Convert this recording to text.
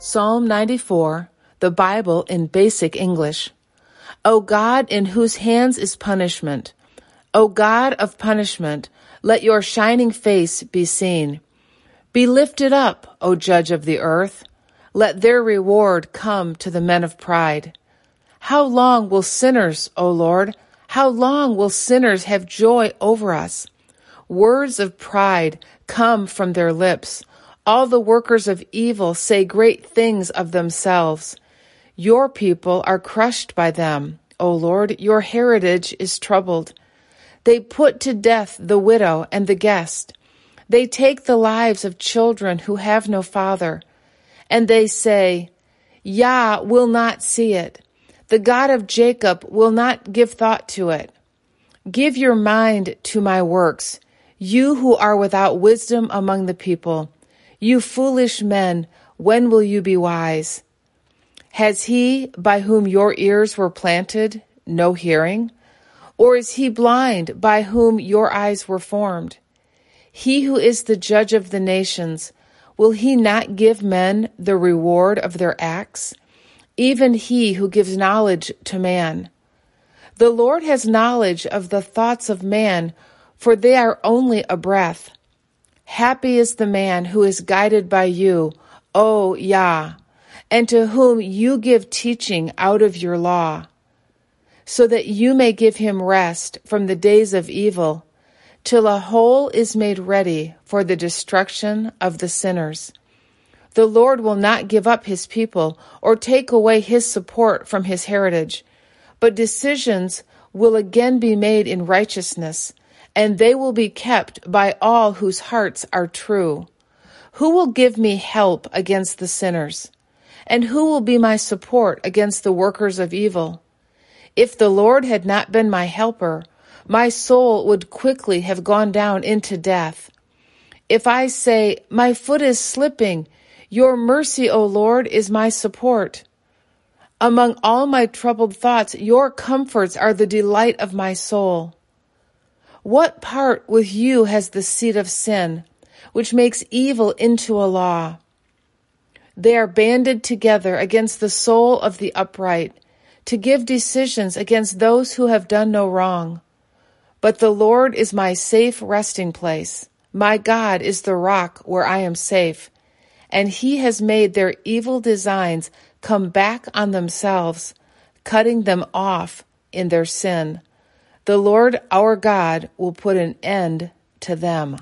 Psalm 94, the Bible in basic English. O God, in whose hands is punishment, O God of punishment, let your shining face be seen. Be lifted up, O Judge of the earth. Let their reward come to the men of pride. How long will sinners, O Lord, how long will sinners have joy over us? Words of pride come from their lips. All the workers of evil say great things of themselves. Your people are crushed by them. O Lord, your heritage is troubled. They put to death the widow and the guest. They take the lives of children who have no father. And they say, Yah will not see it. The God of Jacob will not give thought to it. Give your mind to my works, you who are without wisdom among the people. You foolish men, when will you be wise? Has he, by whom your ears were planted, no hearing? Or is he blind, by whom your eyes were formed? He who is the judge of the nations, will he not give men the reward of their acts? Even he who gives knowledge to man. The Lord has knowledge of the thoughts of man, for they are only a breath. Happy is the man who is guided by you, O Yah, and to whom you give teaching out of your law, so that you may give him rest from the days of evil, till a hole is made ready for the destruction of the sinners. The Lord will not give up his people or take away his support from his heritage, but decisions will again be made in righteousness and they will be kept by all whose hearts are true. Who will give me help against the sinners? And who will be my support against the workers of evil? If the Lord had not been my helper, my soul would quickly have gone down into death. If I say, My foot is slipping, your mercy, O Lord, is my support. Among all my troubled thoughts, your comforts are the delight of my soul. What part with you has the seed of sin, which makes evil into a law? They are banded together against the soul of the upright, to give decisions against those who have done no wrong. But the Lord is my safe resting place. My God is the rock where I am safe, and he has made their evil designs come back on themselves, cutting them off in their sin. The Lord our God will put an end to them.